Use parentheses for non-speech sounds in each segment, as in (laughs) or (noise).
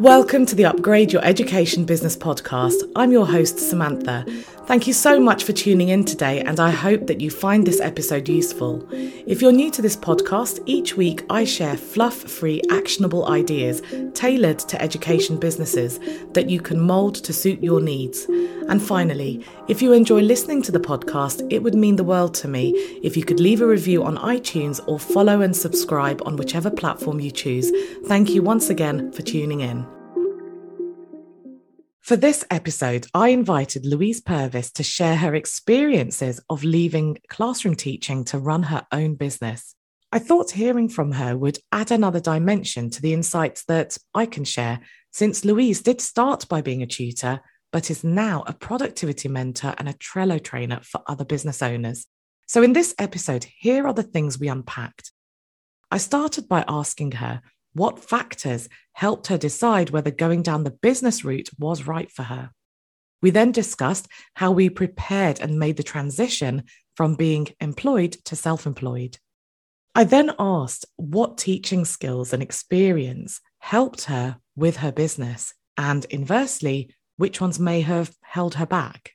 Welcome to the Upgrade Your Education Business podcast. I'm your host, Sumantha. Thank you so much for tuning in today, and I hope that you find this episode useful. If you're new to this podcast, each week I share fluff free, actionable ideas tailored to education businesses that you can mould to suit your needs. And finally, if you enjoy listening to the podcast, it would mean the world to me if you could leave a review on iTunes or follow and subscribe on whichever platform you choose. Thank you once again for tuning in. For this episode, I invited Louise Purvis to share her experiences of leaving classroom teaching to run her own business. I thought hearing from her would add another dimension to the insights that I can share, since Louise did start by being a tutor, but is now a productivity mentor and a Trello trainer for other business owners. So, in this episode, here are the things we unpacked. I started by asking her what factors helped her decide whether going down the business route was right for her? We then discussed how we prepared and made the transition from being employed to self employed. I then asked what teaching skills and experience helped her with her business, and inversely, which ones may have held her back.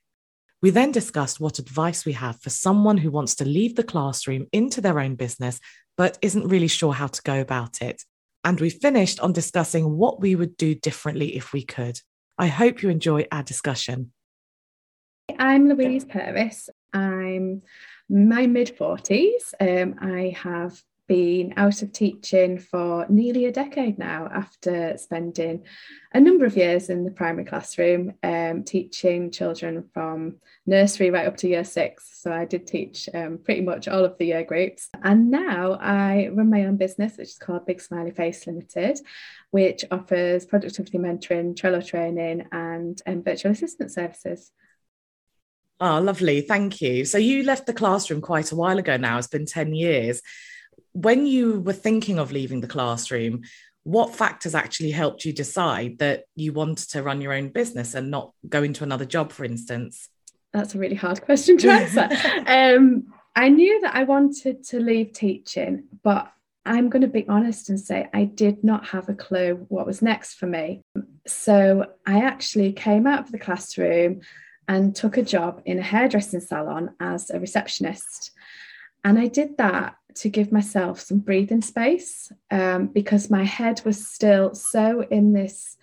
We then discussed what advice we have for someone who wants to leave the classroom into their own business but isn't really sure how to go about it, and we finished on discussing what we would do differently if we could. I hope you enjoy our discussion. I'm Louise Purvis. I'm my mid 40s. Um, I have been out of teaching for nearly a decade now after spending a number of years in the primary classroom um, teaching children from nursery right up to year six. So I did teach um, pretty much all of the year groups. And now I run my own business, which is called Big Smiley Face Limited, which offers productivity mentoring, Trello training, and um, virtual assistant services. Oh, lovely. Thank you. So you left the classroom quite a while ago now. It's been 10 years when you were thinking of leaving the classroom, what factors actually helped you decide that you wanted to run your own business and not go into another job, for instance? That's a really hard question to answer. (laughs) um, I knew that I wanted to leave teaching, but I'm going to be honest and say I did not have a clue what was next for me. So I actually came out of the classroom and took a job in a hairdressing salon as a receptionist. And I did that to give myself some breathing space um, because my head was still so in this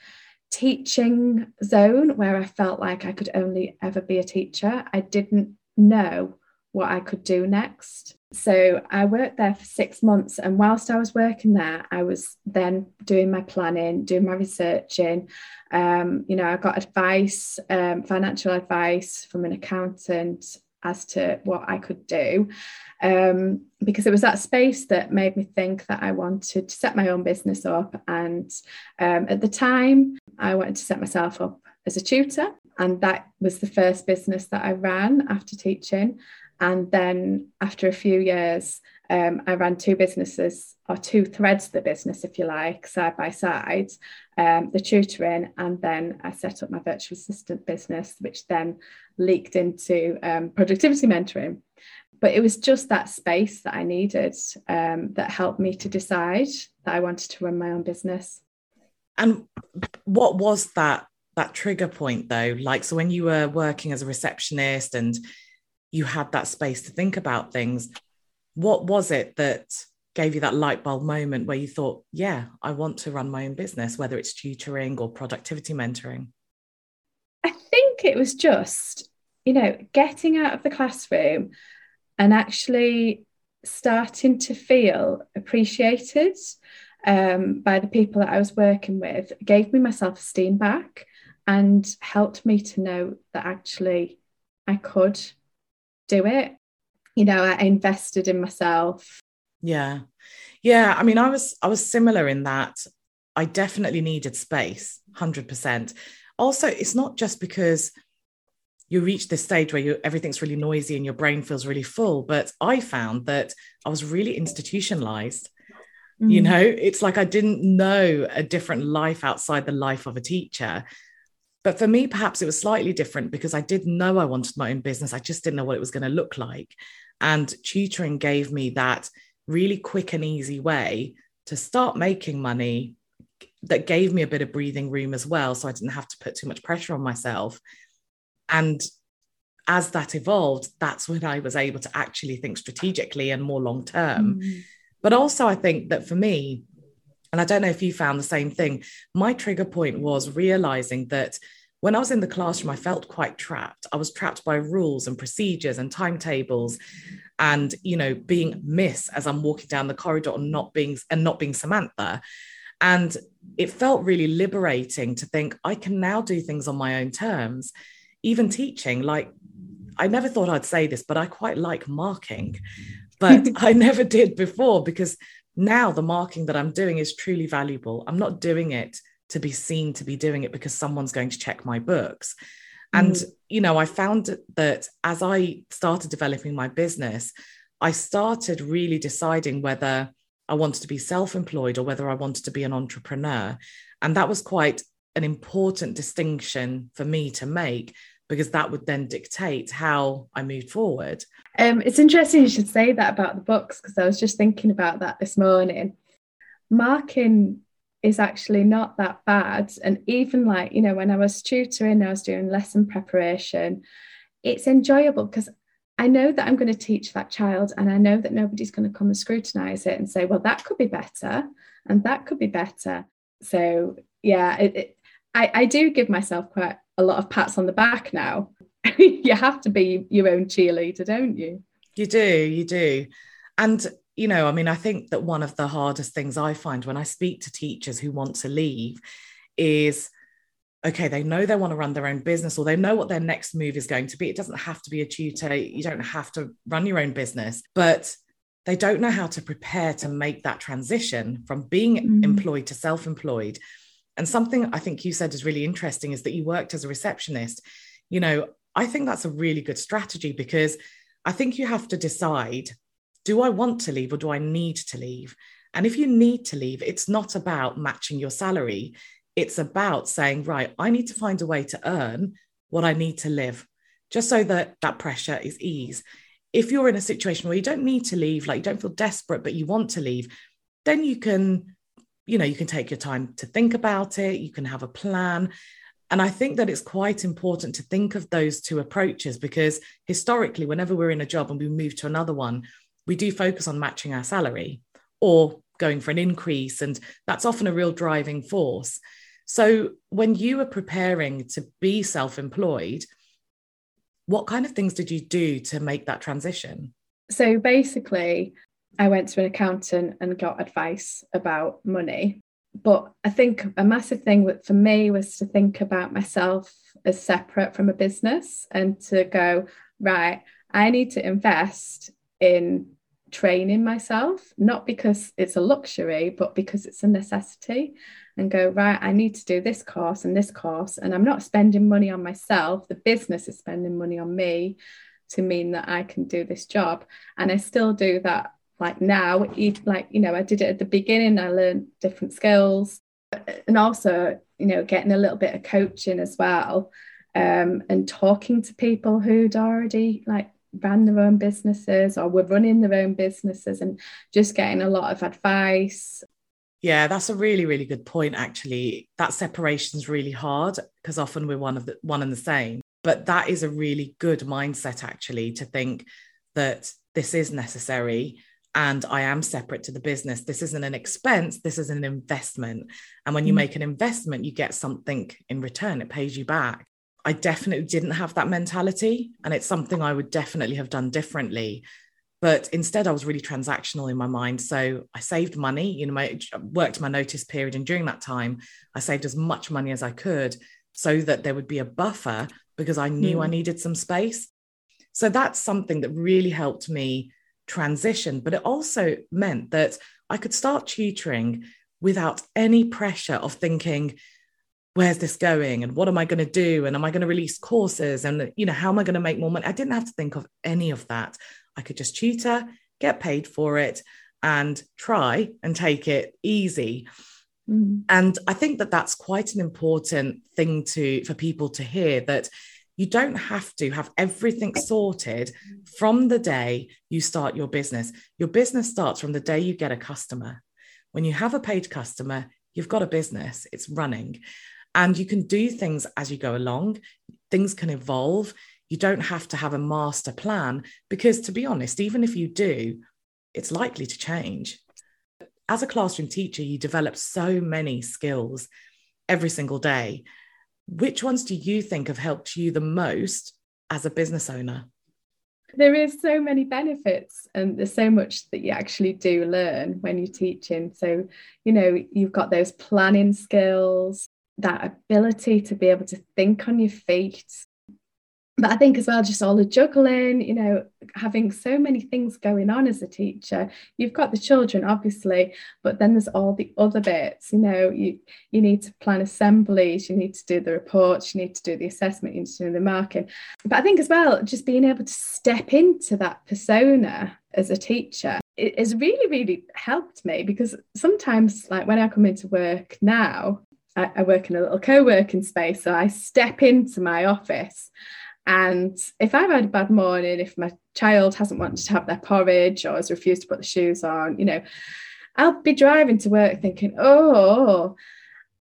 teaching zone where I felt like I could only ever be a teacher. I didn't know what I could do next. So I worked there for six months. And whilst I was working there, I was then doing my planning, doing my researching. Um, you know, I got advice, um, financial advice from an accountant as to what I could do. Um, because it was that space that made me think that I wanted to set my own business up. And um, at the time, I wanted to set myself up as a tutor. And that was the first business that I ran after teaching. And then after a few years, um, I ran two businesses or two threads of the business, if you like, side by side, um, the tutoring, and then I set up my virtual assistant business, which then leaked into um, productivity mentoring. But it was just that space that I needed um, that helped me to decide that I wanted to run my own business. And what was that that trigger point though? Like, so when you were working as a receptionist and you had that space to think about things, what was it that gave you that light bulb moment where you thought, yeah, I want to run my own business, whether it's tutoring or productivity mentoring? I think it was just, you know, getting out of the classroom and actually starting to feel appreciated um, by the people that I was working with gave me my self esteem back and helped me to know that actually I could do it. You know, I invested in myself. Yeah. Yeah. I mean, I was I was similar in that I definitely needed space, 100%. Also, it's not just because you reach this stage where you everything's really noisy and your brain feels really full, but I found that I was really institutionalized. Mm. You know, it's like I didn't know a different life outside the life of a teacher. But for me, perhaps it was slightly different because I did know I wanted my own business. I just didn't know what it was going to look like. And tutoring gave me that really quick and easy way to start making money, that gave me a bit of breathing room as well. So I didn't have to put too much pressure on myself. And as that evolved, that's when I was able to actually think strategically and more long term. Mm. But also, I think that for me, and I don't know if you found the same thing, my trigger point was realizing that when I was in the classroom, I felt quite trapped. I was trapped by rules and procedures and timetables and, you know, being Miss as I'm walking down the corridor and not being and not being Sumantha. And it felt really liberating to think I can now do things on my own terms, even teaching. Like, I never thought I'd say this, but I quite like marking, (laughs) but I never did before because now the marking that I'm doing is truly valuable. I'm not doing it to be seen to be doing it because someone's going to check my books. And, mm. you know, I found that as I started developing my business, I started really deciding whether I wanted to be self employed or whether I wanted to be an entrepreneur. And that was quite an important distinction for me to make because that would then dictate how I moved forward. Um, it's interesting you should say that about the books because I was just thinking about that this morning. Marking is actually not that bad. And even like, you know, when I was tutoring, I was doing lesson preparation, it's enjoyable because I know that I'm going to teach that child and I know that nobody's going to come and scrutinize it and say, well, that could be better and that could be better. So, yeah, it, it, I, I do give myself quite a lot of pats on the back now. (laughs) you have to be your own cheerleader, don't you? You do, you do. And you know, I mean, I think that one of the hardest things I find when I speak to teachers who want to leave is okay, they know they want to run their own business or they know what their next move is going to be. It doesn't have to be a tutor, you don't have to run your own business, but they don't know how to prepare to make that transition from being mm-hmm. employed to self employed. And something I think you said is really interesting is that you worked as a receptionist. You know, I think that's a really good strategy because I think you have to decide do I want to leave or do I need to leave? And if you need to leave, it's not about matching your salary. It's about saying, right, I need to find a way to earn what I need to live, just so that that pressure is eased. If you're in a situation where you don't need to leave, like you don't feel desperate, but you want to leave, then you can, you know, you can take your time to think about it. You can have a plan. And I think that it's quite important to think of those two approaches because historically, whenever we're in a job and we move to another one, we do focus on matching our salary or going for an increase. And that's often a real driving force. So when you were preparing to be self employed, what kind of things did you do to make that transition? So basically, I went to an accountant and got advice about money. But I think a massive thing for me was to think about myself as separate from a business and to go, right, I need to invest in training myself, not because it's a luxury, but because it's a necessity, and go, right, I need to do this course and this course. And I'm not spending money on myself, the business is spending money on me to mean that I can do this job. And I still do that like now, like, you know, I did it at the beginning, I learned different skills and also, you know, getting a little bit of coaching as well. Um, and talking to people who'd already like ran their own businesses or were running their own businesses and just getting a lot of advice. Yeah, that's a really, really good point, actually. That separation is really hard because often we're one of the one and the same. But that is a really good mindset, actually, to think that this is necessary and I am separate to the business. This isn't an expense, this is an investment. And when you mm. make an investment, you get something in return, it pays you back. I definitely didn't have that mentality. And it's something I would definitely have done differently. But instead, I was really transactional in my mind. So I saved money, you know, I worked my notice period. And during that time, I saved as much money as I could so that there would be a buffer because I knew mm. I needed some space. So that's something that really helped me transition. But it also meant that I could start tutoring without any pressure of thinking, where's this going? And what am i going to do? And am i going to release courses? And you know how am i going to make more money? I didn't have to think of any of that. I could just tutor get paid for it and try and take it easy. Mm-hmm. and i think that that's quite an important thing to for people to hear that you don't have to have everything sorted from the day you start your business. Your business starts from the day you get a customer. When you have a paid customer you've got a business, it's running, and you can do things as you go along. Things can evolve. You don't have to have a master plan because, to be honest, even if you do, it's likely to change. As a classroom teacher, you develop so many skills every single day. Which ones do you think have helped you the most as a business owner? there is so many benefits and there's so much that you actually do learn when you're teaching so you know you've got those planning skills that ability to be able to think on your feet but I think as well, just all the juggling, you know, having so many things going on as a teacher. You've got the children, obviously, but then there's all the other bits. You know, you you need to plan assemblies, you need to do the reports, you need to do the assessment, you need to do the marking. But I think as well, just being able to step into that persona as a teacher it has really, really helped me because sometimes, like when I come into work now, I, I work in a little co-working space, so I step into my office and if I've had a bad morning, if my child hasn't wanted to have their porridge or has refused to put the shoes on, you know, I'll be driving to work thinking, oh,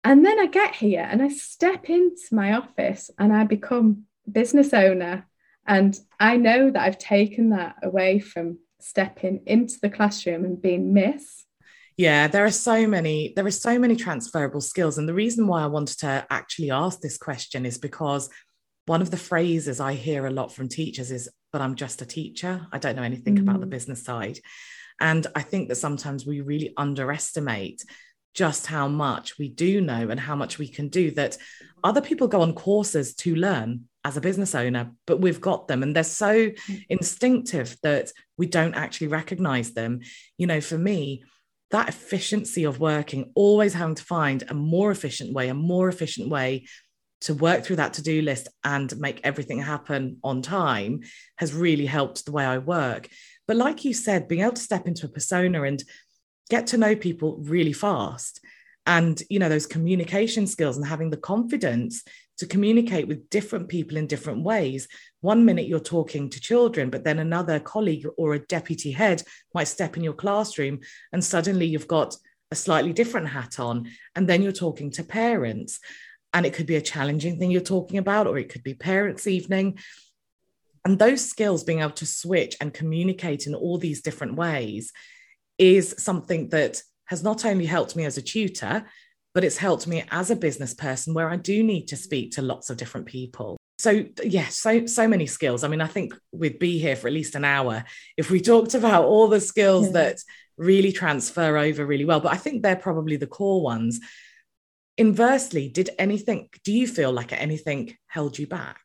and then I get here and I step into my office and I become business owner. And I know that I've taken that away from stepping into the classroom and being Miss. Yeah, there are so many, there are so many transferable skills. And the reason why I wanted to actually ask this question is because one of the phrases I hear a lot from teachers is, but I'm just a teacher. I don't know anything mm. about the mm. business side. And I think that sometimes we really underestimate just how much we do know and how much we can do that other people go on courses to learn as a business owner but we've got them and they're so mm. instinctive that we don't actually recognize them you know for me that efficiency of working always having to find a more efficient way a more efficient way to work through that to-do list and make everything happen on time has really helped the way I work. But like you said, being able to step into a persona and get to know people really fast and you know those communication skills and having the confidence to communicate with different people in different ways one minute you're talking to children but then another colleague or a deputy head might step in your classroom and suddenly you've got a slightly different hat on and then you're talking to parents and it could be a challenging thing you're talking about, or it could be parents' evening. And those skills, being able to switch and communicate in all these different ways, is something that has not only helped me as a tutor, but it's helped me as a business person where I do need to speak to lots of different people. So yeah, so so many skills. I mean, I think we'd be here for at least an hour if we talked about all the skills yeah. that really transfer over really well. But I think they're probably the core ones inversely did anything do you feel like anything held you back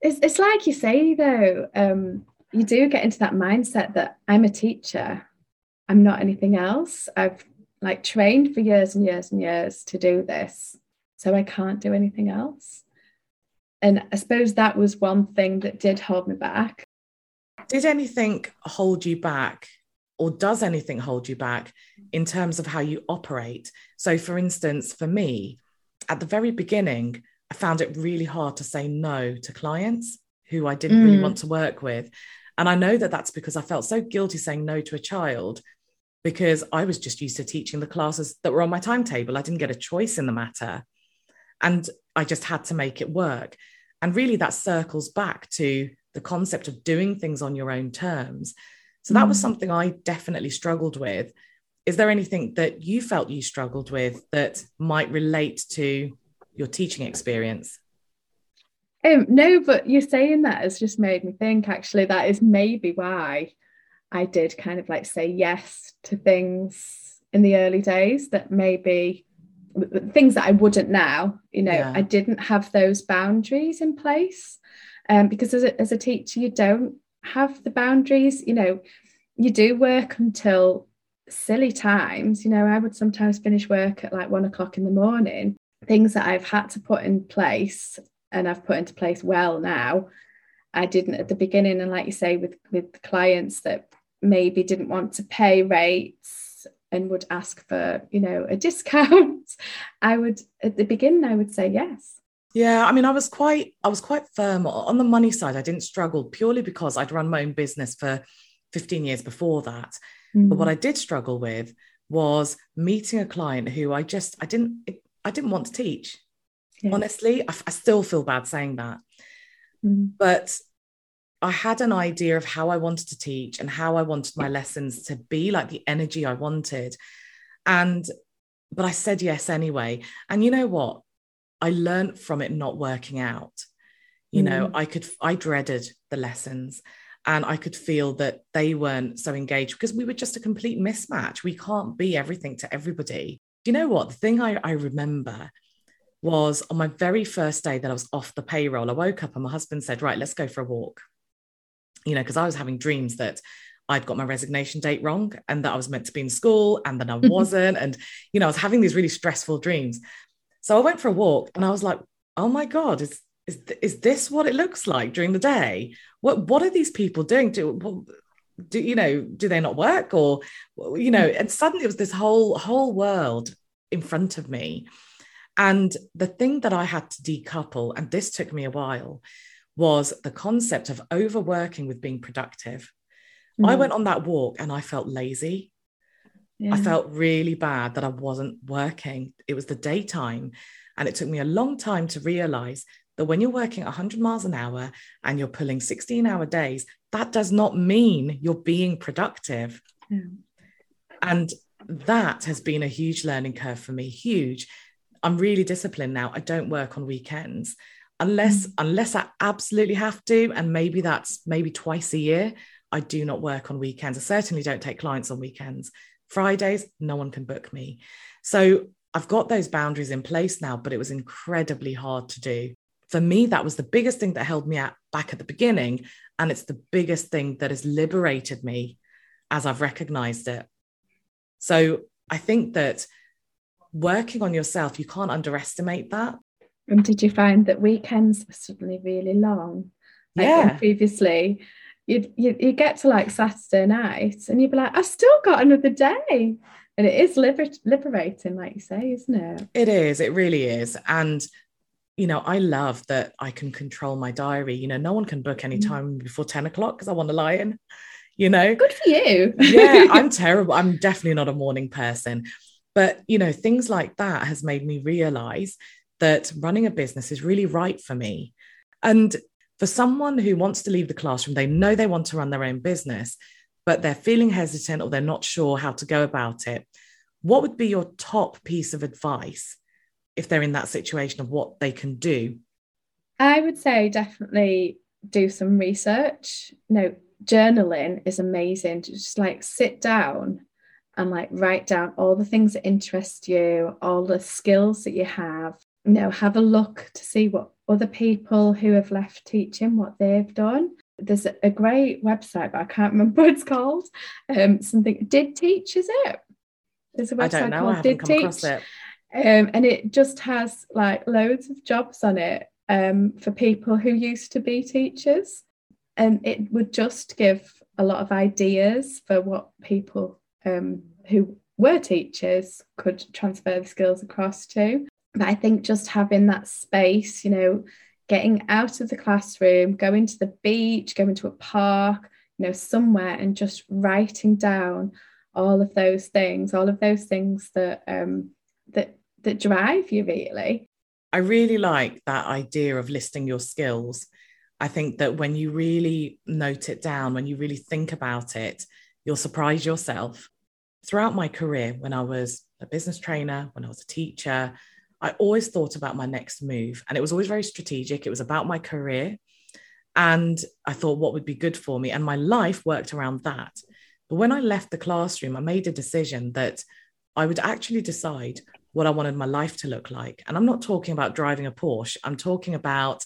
it's, it's like you say though um, you do get into that mindset that i'm a teacher i'm not anything else i've like trained for years and years and years to do this so i can't do anything else and i suppose that was one thing that did hold me back did anything hold you back or does anything hold you back in terms of how you operate? So, for instance, for me, at the very beginning, I found it really hard to say no to clients who I didn't mm. really want to work with. And I know that that's because I felt so guilty saying no to a child because I was just used to teaching the classes that were on my timetable. I didn't get a choice in the matter. And I just had to make it work. And really, that circles back to the concept of doing things on your own terms. So that was mm. something I definitely struggled with. Is there anything that you felt you struggled with that might relate to your teaching experience? Um, no, but you saying that has just made me think actually that is maybe why I did kind of like say yes to things in the early days that maybe things that I wouldn't now, you know, yeah. I didn't have those boundaries in place. Um, because as a, as a teacher, you don't have the boundaries you know you do work until silly times you know i would sometimes finish work at like one o'clock in the morning things that i've had to put in place and i've put into place well now i didn't at the beginning and like you say with with clients that maybe didn't want to pay rates and would ask for you know a (laughs) discount i would at the beginning i would say yes yeah, I mean, I was quite, I was quite firm on the money side. I didn't struggle purely because I'd run my own business for 15 years before that. Mm. But what mm. I did struggle with was meeting a client who I just I didn't I didn't want to teach. Yeah. Honestly, I, I, still feel bad saying that. Mm. But I had an idea of how I wanted to teach and how I wanted my lessons to be like the energy I wanted. And but I said yes anyway. And you know what? I learned from it not working out. You mm. know, I could I dreaded the lessons and I could feel that they weren't so engaged because we were just a complete mismatch. We can't be everything to everybody. Do you know what? The thing I, I remember was on my very first day that I was off the payroll, I woke up and my husband said, Right, let's go for a walk. You know, because I was having dreams that I'd got my resignation date wrong and that I was meant to be in school and then I mm-hmm. wasn't. and, you know, I was having these really stressful dreams. So I went for a walk and I was like, oh my God, is, is, is this what it looks like during the day? What, what are these people doing? Do, do you know, do they not work or, you know, mm-hmm. and suddenly it was this whole, whole world in front of me. And the thing that I had to decouple, and this took me a while, was the concept of overworking with being productive. Mm. I went on that walk and I felt lazy. Yeah. I felt really bad that I wasn't working. It was the daytime. And it took me a long time to realize that when you're working 100 miles an hour and you're pulling 16 hour days, that does not mean you're being productive. Yeah. And that has been a huge learning curve for me, huge. I'm really disciplined now. I don't work on weekends unless mm. unless I absolutely have to and maybe that's maybe twice a year. I do not work on weekends. I certainly don't take clients on weekends. Fridays, no one can book me. So I've got those boundaries in place now, but it was incredibly hard to do. For me, that was the biggest thing that held me at, back at the beginning. And it's the biggest thing that has liberated me as I've recognized it. So I think that working on yourself, you can't underestimate that. And did you find that weekends were suddenly really long? Like yeah. Previously, you'd, you you get to like Saturday night and you'd be like, I've still got another day. And it is liber- liberating, like you say, isn't it? It is. It really is. And you know, I love that I can control my diary. You know, no one can book any mm. time before 10 o'clock because I want to lie in, you know. Good for you. yeah, (laughs) I'm terrible. I'm definitely not a morning person. But, you know, things like that has made me realize that running a business is really right for me. And for someone who wants to leave the classroom, they know they want to run their own business, but they're feeling hesitant or they're not sure how to go about it. What would be your top piece of advice if they're in that situation of what they can do? I would say definitely do some research. Know, journaling is amazing. Just like sit down and like write down all the things that interest you, all the skills that you have. You know, have a look to see what other people who have left teaching, what they've done. There's a great website, but I can't remember (laughs) what it's called. Um, something Did Teach, is it? There's a website called Did Teach. Um, and it just has like loads of jobs on it um, for people who used to be teachers. And it would just give a lot of ideas for what people um, who were teachers could transfer the skills across to. But I think just having that space, you know, getting out of the classroom, going to the beach, going to a park, you know, somewhere and just writing down all of those things, all of those things that um, that that drive you really. I really like that idea of listing your skills. I think that when you really note it down, when you really think about it, you'll surprise yourself. Throughout my career, when I was a business trainer, when I was a teacher, I always thought about my next move. And it was always very strategic. It was about my career. And I thought what would be good for me. And my life worked around that. But when I left the classroom, I made a decision that I would actually decide what I wanted my life to look like. And I'm not talking about driving a Porsche. I'm talking about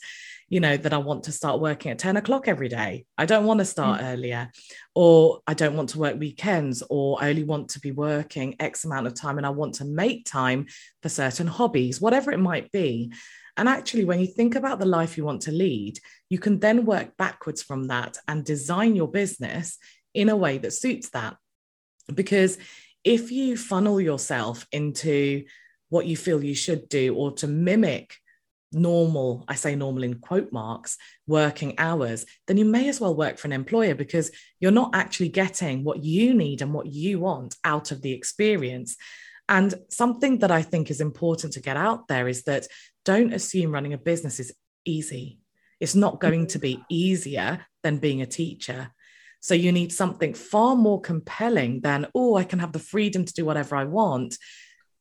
you know, that I want to start working at 10 o'clock every day. I don't want to start mm. earlier, or I don't want to work weekends, or I only want to be working X amount of time and I want to make time for certain hobbies, whatever it might be. And actually, when you think about the life you want to lead, you can then work backwards from that and design your business in a way that suits that. Because if you funnel yourself into what you feel you should do or to mimic normal, I say normal in quote marks, working hours, then you may as well work for an employer because you're not actually getting what you need and what you want out of the experience. And something that I think is important to get out there is that don't assume running a business is easy. It's not going to be easier than being a teacher. So you need something far more compelling than, oh, I can have the freedom to do whatever I want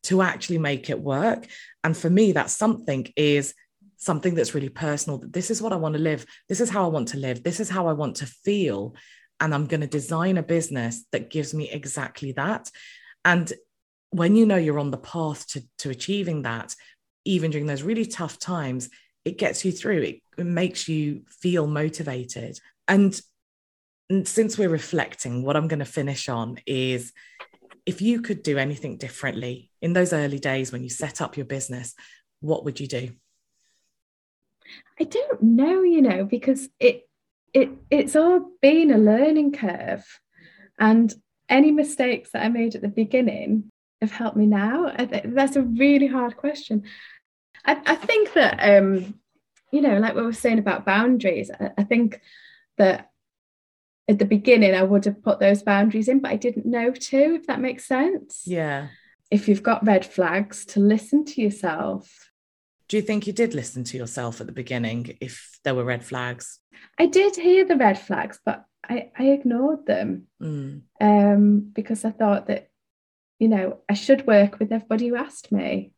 to actually make it work. And for me, that something is something that's really personal. This is what I want to live. This is how I want to live. This is how I want to feel. And I'm going to design a business that gives me exactly that. And when you know you're on the path to, to achieving that, even during those really tough times, it gets you through. It, it makes you feel motivated. And, and since we're reflecting, what I'm going to finish on is if you could do anything differently in those early days when you set up your business, what would you do? I don't know, you know, because it it it's all been a learning curve, and any mistakes that I made at the beginning have helped me now. that's a really hard question. I, I think that um, you know, like what we were saying about boundaries, I, I think that at the beginning I would have put those boundaries in, but I didn't know to, if that makes sense. Yeah. If you've got red flags, to listen to yourself do you think you did listen to yourself at the beginning if there were red flags? I did hear the red flags, but I, I ignored them mm. um, because I thought that, you know, I should work with everybody who asked me.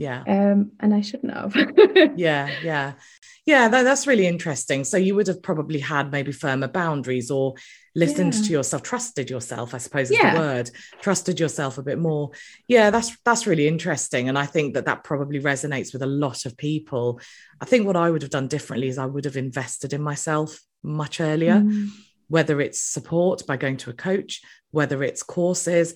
Yeah. Um, and I shouldn't have. (laughs) yeah, yeah. Yeah, that, that's really interesting. So you would have probably had maybe firmer boundaries or listened yeah. to yourself, trusted yourself, I suppose is yeah. the word, trusted yourself a bit more. Yeah, that's that's really interesting. And I think that that probably resonates with a lot of people. I think what I would have done differently is I would have invested in myself much earlier, mm. whether it's support by going to a coach, whether it's courses,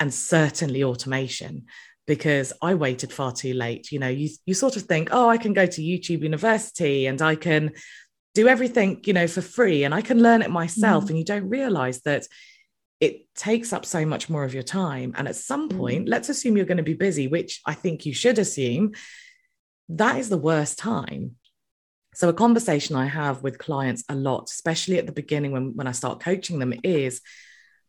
and certainly automation because I waited far too late. You know, you you sort of think, oh, I can go to YouTube University and I can do everything, you know, for free and I can learn it myself. Mm. And you don't realize that it takes up so much more of your time. And at some mm. point, mm. let's assume you're going to be busy, which I think you should assume, that is the worst time. So, a conversation I have with clients a lot, especially at the beginning when, when I start coaching them, is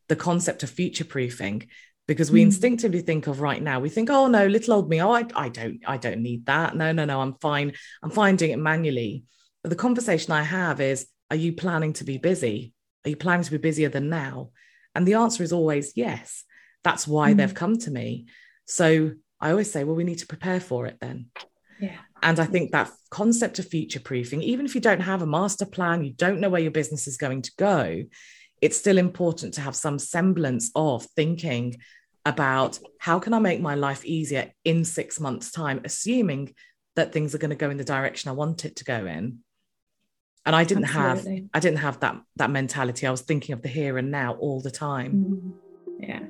the concept of future proofing because we mm. instinctively think of right now we think oh no little old me oh I, I don't i don't need that. No no no i'm fine i'm fine doing it manually. But the conversation i have is are you planning to be busy? Are you planning to be busier than now? And the answer is always yes. That's why mm. they've come to me. So i always say well we need to prepare for it then. Yeah. And i think that concept of future proofing even if you don't have a master plan you don't know where your business is going to go it's still important to have some semblance of thinking about how can I make my life easier in six months' time, assuming that things are going to go in the direction I want it to go in. And I didn't Absolutely. have I didn't have that that mentality. I was thinking of the here and now all the time. Mm. Yeah.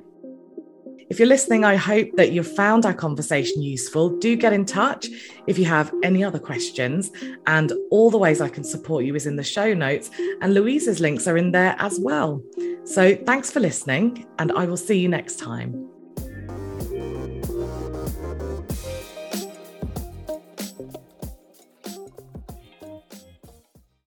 If you're listening, I hope that you've found our conversation useful. Do get in touch if you have any other questions. And all the ways I can support you is in the show notes, and Louise's links are in there as well. So thanks for listening, and I will see you next time.